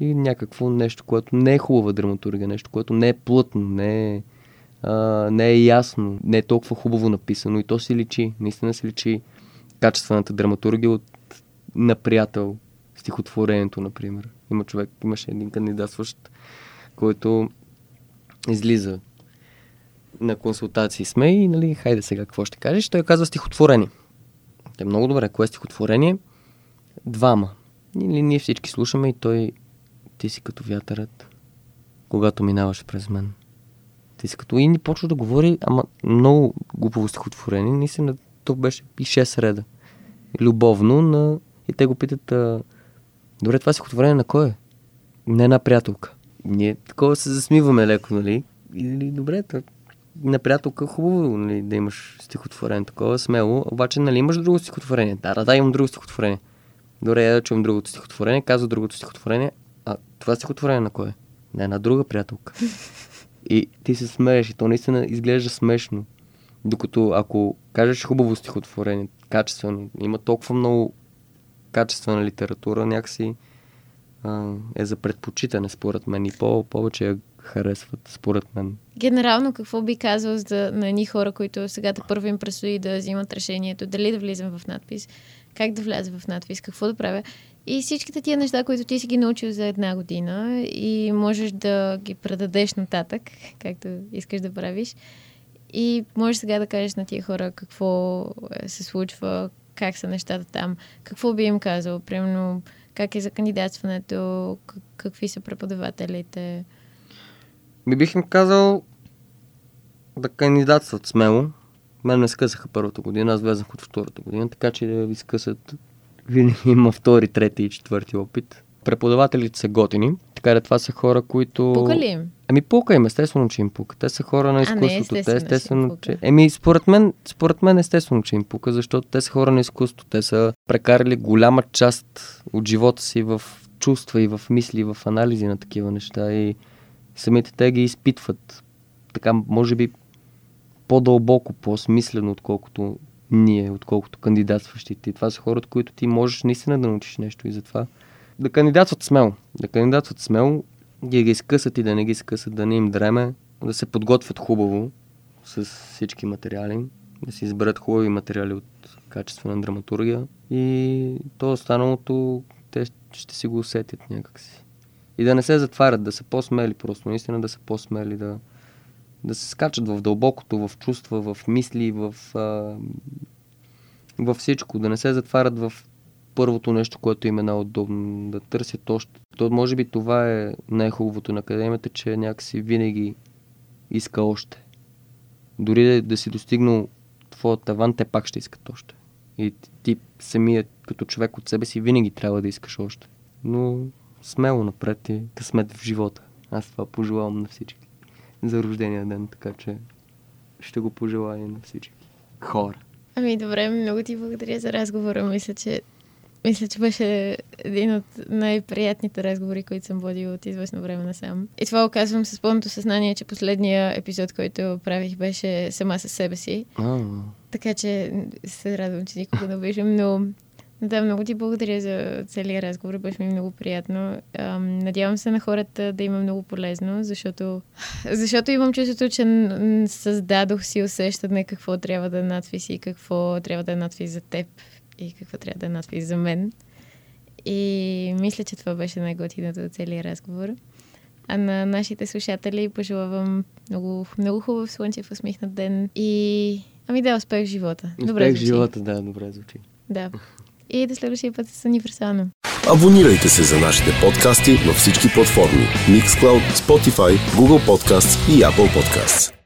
и някакво нещо, което не е хубава драматургия, нещо, което не е плътно, не е, а, не е ясно, не е толкова хубаво написано и то си личи, наистина си личи качествената драматургия от на приятел, стихотворението, например. Има човек, имаше един кандидатстващ, който излиза на консултации с мен и, нали, хайде сега, какво ще кажеш? Той казва стихотворение. Е много добре. Кое е стихотворение? Двама. Или ние всички слушаме и той, ти си като вятърът, когато минаваш през мен. Ти си като и ни почва да говори, ама много глупаво стихотворение. Наистина, то беше и 6 реда. Любовно на... И те го питат, а... добре, това стихотворение на кой е? Не на приятелка. Ние такова се засмиваме леко, нали? Или добре, на приятелка хубаво нали, да имаш стихотворение такова, смело, обаче нали имаш друго стихотворение. Да, да, да, имам друго стихотворение. Добре, я да чувам другото стихотворение, казва другото стихотворение, а това стихотворение на кое? Не, на друга приятелка. И ти се смееш и то наистина изглежда смешно. Докато ако кажеш хубаво стихотворение, качествено, има толкова много качествена литература, някакси а, е за предпочитане, според мен. И по- повече я харесват, според мен. Генерално, какво би казал за, на едни хора, които сега да първо им предстои да взимат решението, дали да влизам в надпис, как да вляза в надпис, какво да правя. И всичките тия неща, които ти си ги научил за една година и можеш да ги предадеш нататък, както искаш да правиш. И можеш сега да кажеш на тия хора какво е, се случва, как са нещата там, какво би им казал, примерно как е за кандидатстването, какви са преподавателите. Ми бих им казал да кандидатстват смело. Мен не скъсаха първата година, аз влезнах от втората година, така че да ви скъсат винаги има втори, трети и четвърти опит. Преподавателите са готини, така да това са хора, които... Пука ли им? Ами пука им, естествено, че им пука. Те са хора на изкуството. А, не, естествено, те естествено, че... Еми, според мен, според мен естествено, че им пука, защото те са хора на изкуството. Те са прекарали голяма част от живота си в чувства и в мисли, в анализи на такива неща и самите те ги изпитват така, може би, по-дълбоко, по-смислено, отколкото ние, отколкото кандидатстващите. И това са хората, които ти можеш наистина да научиш нещо и затова да кандидатстват смело. Да кандидатстват смело, да ги изкъсат и да не ги изкъсат, да не им дреме, да се подготвят хубаво с всички материали, да си изберат хубави материали от качествена драматургия и то останалото те ще си го усетят някакси. И да не се затварят, да са по-смели просто, наистина да са по-смели, да, да се скачат в дълбокото, в чувства, в мисли, в, а, в всичко, да не се затварят в първото нещо, което им е най-удобно, да търсят още. То, може би това е най-хубавото на академията, че някакси винаги иска още. Дори да, да си достигнал твоя таван, те пак ще искат още. И ти самият като човек от себе си винаги трябва да искаш още. Но смело напред и късмет в живота. Аз това пожелавам на всички за рождения ден, така че ще го пожелая на всички хора. Ами добре, много ти благодаря за разговора. Мисля, че Мисля, че беше един от най-приятните разговори, които съм водила от известно време насам. И това оказвам с пълното съзнание, че последния епизод, който правих, беше сама със себе си. А, Така че се радвам, че никога не обиждам, но да, много ти благодаря за целият разговор, беше ми много приятно. Ам, надявам се на хората да има много полезно, защото, защото имам чувството, че създадох си усещане какво трябва да е надвис и какво трябва да е надвис за теб и какво трябва да е надвис за мен. И мисля, че това беше най-готиното от целият разговор. А на нашите слушатели пожелавам много, много хубав слънчев усмихнат ден и ами да, успех в живота. успех в звучи. живота, да, добре звучи. Да. И до следващия път с универсално. Абонирайте се за нашите подкасти на всички платформи Mixcloud, Spotify, Google Podcasts и Apple Podcasts.